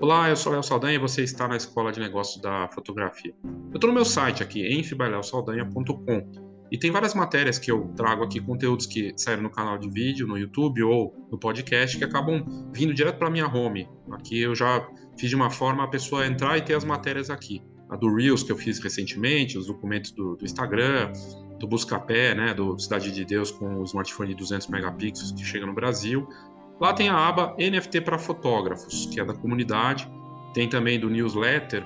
Olá, eu sou Léo Saldanha e você está na Escola de Negócios da Fotografia. Eu estou no meu site aqui, enfibaileosaldanha.com e tem várias matérias que eu trago aqui, conteúdos que saíram no canal de vídeo, no YouTube ou no podcast, que acabam vindo direto para minha home. Aqui eu já fiz de uma forma a pessoa entrar e ter as matérias aqui. A do Reels que eu fiz recentemente, os documentos do, do Instagram, do Buscapé, né, do Cidade de Deus com o smartphone de 200 megapixels que chega no Brasil, Lá tem a aba NFT para fotógrafos, que é da comunidade. Tem também do newsletter,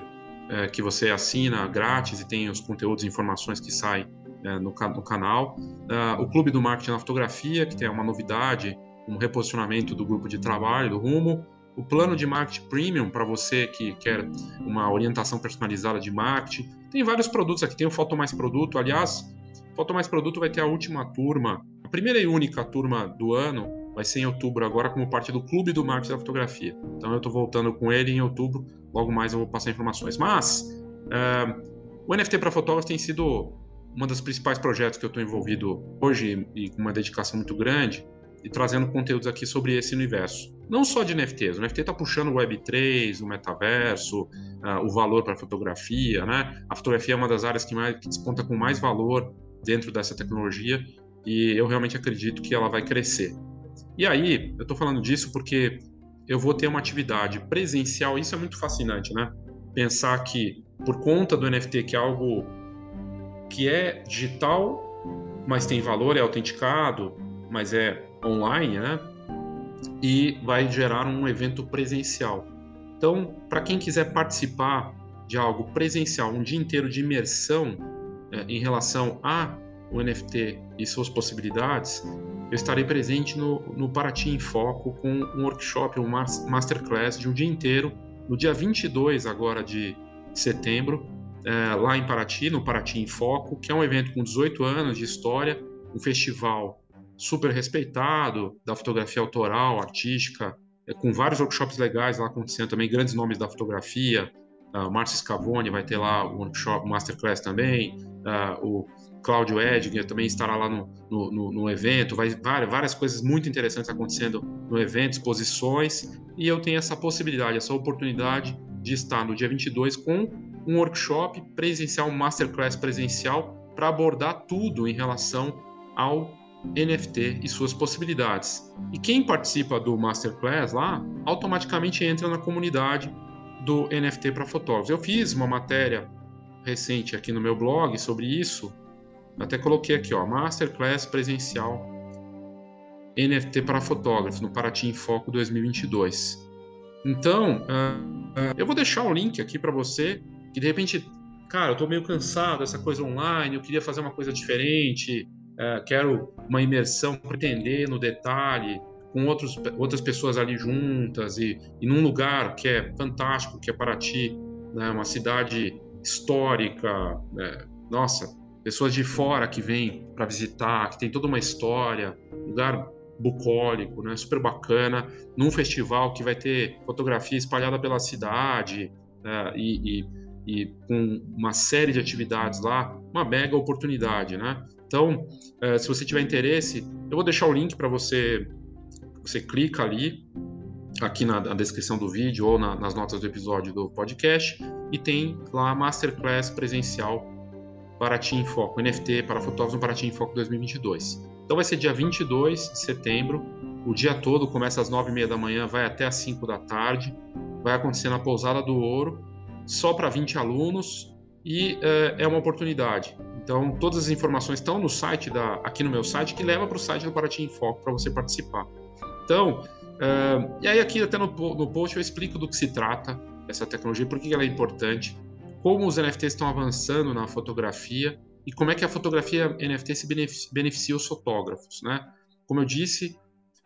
é, que você assina grátis e tem os conteúdos e informações que saem é, no, no, canal. Uh, o Clube do Marketing na Fotografia, que tem uma novidade, um reposicionamento do grupo de trabalho, do Rumo. O plano de marketing premium para você que quer uma orientação personalizada de marketing. Tem vários produtos aqui, tem o Foto Mais Produto. Aliás, Foto Mais Produto vai ter a última turma, a primeira e única turma do ano, vai ser em outubro agora como parte do Clube do Marketing da Fotografia. Então eu estou voltando com ele em outubro, logo mais eu vou passar informações. Mas uh, o NFT para fotógrafos tem sido um dos principais projetos que eu estou envolvido hoje e com uma dedicação muito grande e trazendo conteúdos aqui sobre esse universo. Não só de NFTs, o NFT está puxando o Web3, o metaverso, uh, o valor para a fotografia, né? A fotografia é uma das áreas que, mais, que desponta com mais valor dentro dessa tecnologia e eu realmente acredito que ela vai crescer. E aí, eu estou falando disso porque eu vou ter uma atividade presencial, isso é muito fascinante, né? Pensar que, por conta do NFT, que é algo que é digital, mas tem valor, é autenticado, mas é online, né? E vai gerar um evento presencial. Então, para quem quiser participar de algo presencial, um dia inteiro de imersão é, em relação a o NFT e suas possibilidades, eu estarei presente no, no Paraty em Foco com um workshop, um masterclass de um dia inteiro, no dia 22 agora de setembro, é, lá em Paraty, no Paraty em Foco, que é um evento com 18 anos de história, um festival super respeitado da fotografia autoral, artística, é, com vários workshops legais lá acontecendo também, grandes nomes da fotografia, Márcio Scavone vai ter lá o workshop, masterclass também, uh, o Cláudio Edgar também estará lá no, no, no, no evento, vai várias, várias coisas muito interessantes acontecendo no evento, exposições, e eu tenho essa possibilidade, essa oportunidade de estar no dia 22 com um workshop presencial, um masterclass presencial, para abordar tudo em relação ao NFT e suas possibilidades. E quem participa do masterclass lá, automaticamente entra na comunidade do NFT para fotógrafos. Eu fiz uma matéria recente aqui no meu blog sobre isso, até coloquei aqui, ó, Masterclass presencial NFT para fotógrafos no Paraty em Foco 2022. Então, uh, uh, eu vou deixar o link aqui para você que de repente, cara, eu estou meio cansado dessa coisa online, eu queria fazer uma coisa diferente, uh, quero uma imersão, pretender no detalhe, com outros, outras pessoas ali juntas e, e num lugar que é fantástico, que é Paraty, né, uma cidade histórica, né, nossa, pessoas de fora que vêm para visitar, que tem toda uma história, lugar bucólico, né? Super bacana, num festival que vai ter fotografia espalhada pela cidade né? e, e, e, com uma série de atividades lá, uma mega oportunidade, né? Então, eh, se você tiver interesse, eu vou deixar o link para você, você clica ali aqui na, na, descrição do vídeo ou na, nas notas do episódio do podcast e tem lá a masterclass presencial Paraty em Foco, NFT para fotógrafos no Paraty em Foco 2022. Então vai ser dia 22 de setembro, o dia todo, começa às 9h30 da manhã, vai até às 5 da tarde, vai acontecer na Pousada do Ouro, só para 20 alunos e uh, é uma oportunidade. Então todas as informações estão no site, da, aqui no meu site, que leva para o site do Paraty em Foco para você participar. Então, uh, e aí aqui até no, no post eu explico do que se trata essa tecnologia, por que ela é importante, como os NFTs estão avançando na fotografia e como é que a fotografia NFT se beneficia os fotógrafos, né? Como eu disse,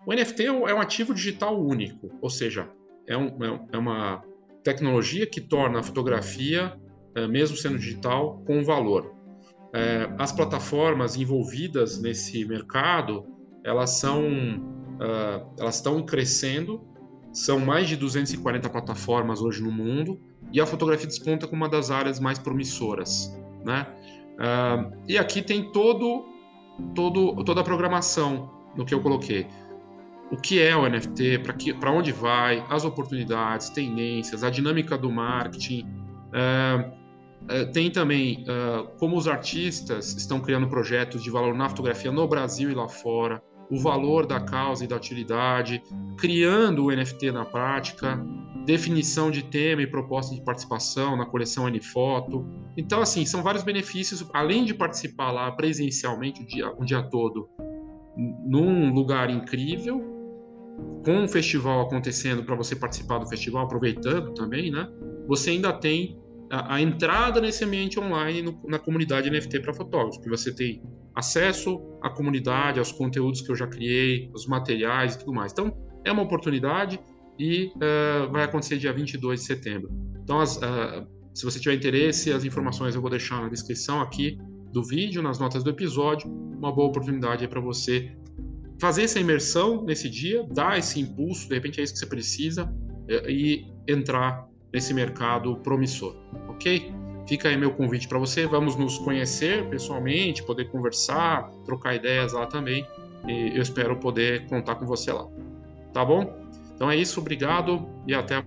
o NFT é, é um ativo digital único, ou seja, é, um, é, é uma tecnologia que torna a fotografia, é, mesmo sendo digital, com valor. É, as plataformas envolvidas nesse mercado, elas são, uh, elas estão crescendo. São mais de 240 plataformas hoje no mundo e a fotografia desponta como uma das áreas mais promissoras, né? Uh, e aqui tem todo, todo, toda a programação no que eu coloquei. o que é o NFT, para onde vai, as oportunidades, tendências, a dinâmica do marketing. É, é, tem também é, como os artistas estão criando projetos de valor na fotografia no Brasil e lá fora, o valor da causa e da utilidade, criando o NFT na prática, definição de tema e proposta de participação na coleção Anifoto. Então, assim, são vários benefícios, além de participar lá presencialmente o dia, o dia todo, num lugar incrível, com um festival acontecendo para você participar do festival, aproveitando também, né? Você ainda tem a, a entrada nesse ambiente online no, na comunidade NFT para fotógrafos, que você tem acesso à comunidade, aos conteúdos que eu já criei, os materiais e tudo mais. Então, é uma oportunidade e uh, vai acontecer dia 22 de setembro. Então, as, uh, se você tiver interesse, as informações eu vou deixar na descrição aqui do vídeo, nas notas do episódio. Uma boa oportunidade para você fazer essa imersão nesse dia, dar esse impulso, de repente é isso que você precisa, eh, e entrar nesse mercado promissor, ok? Fica aí meu convite para você. Vamos nos conhecer pessoalmente, poder conversar, trocar ideias lá também. E eu espero poder contar com você lá. Tá bom? Então é isso, obrigado e até a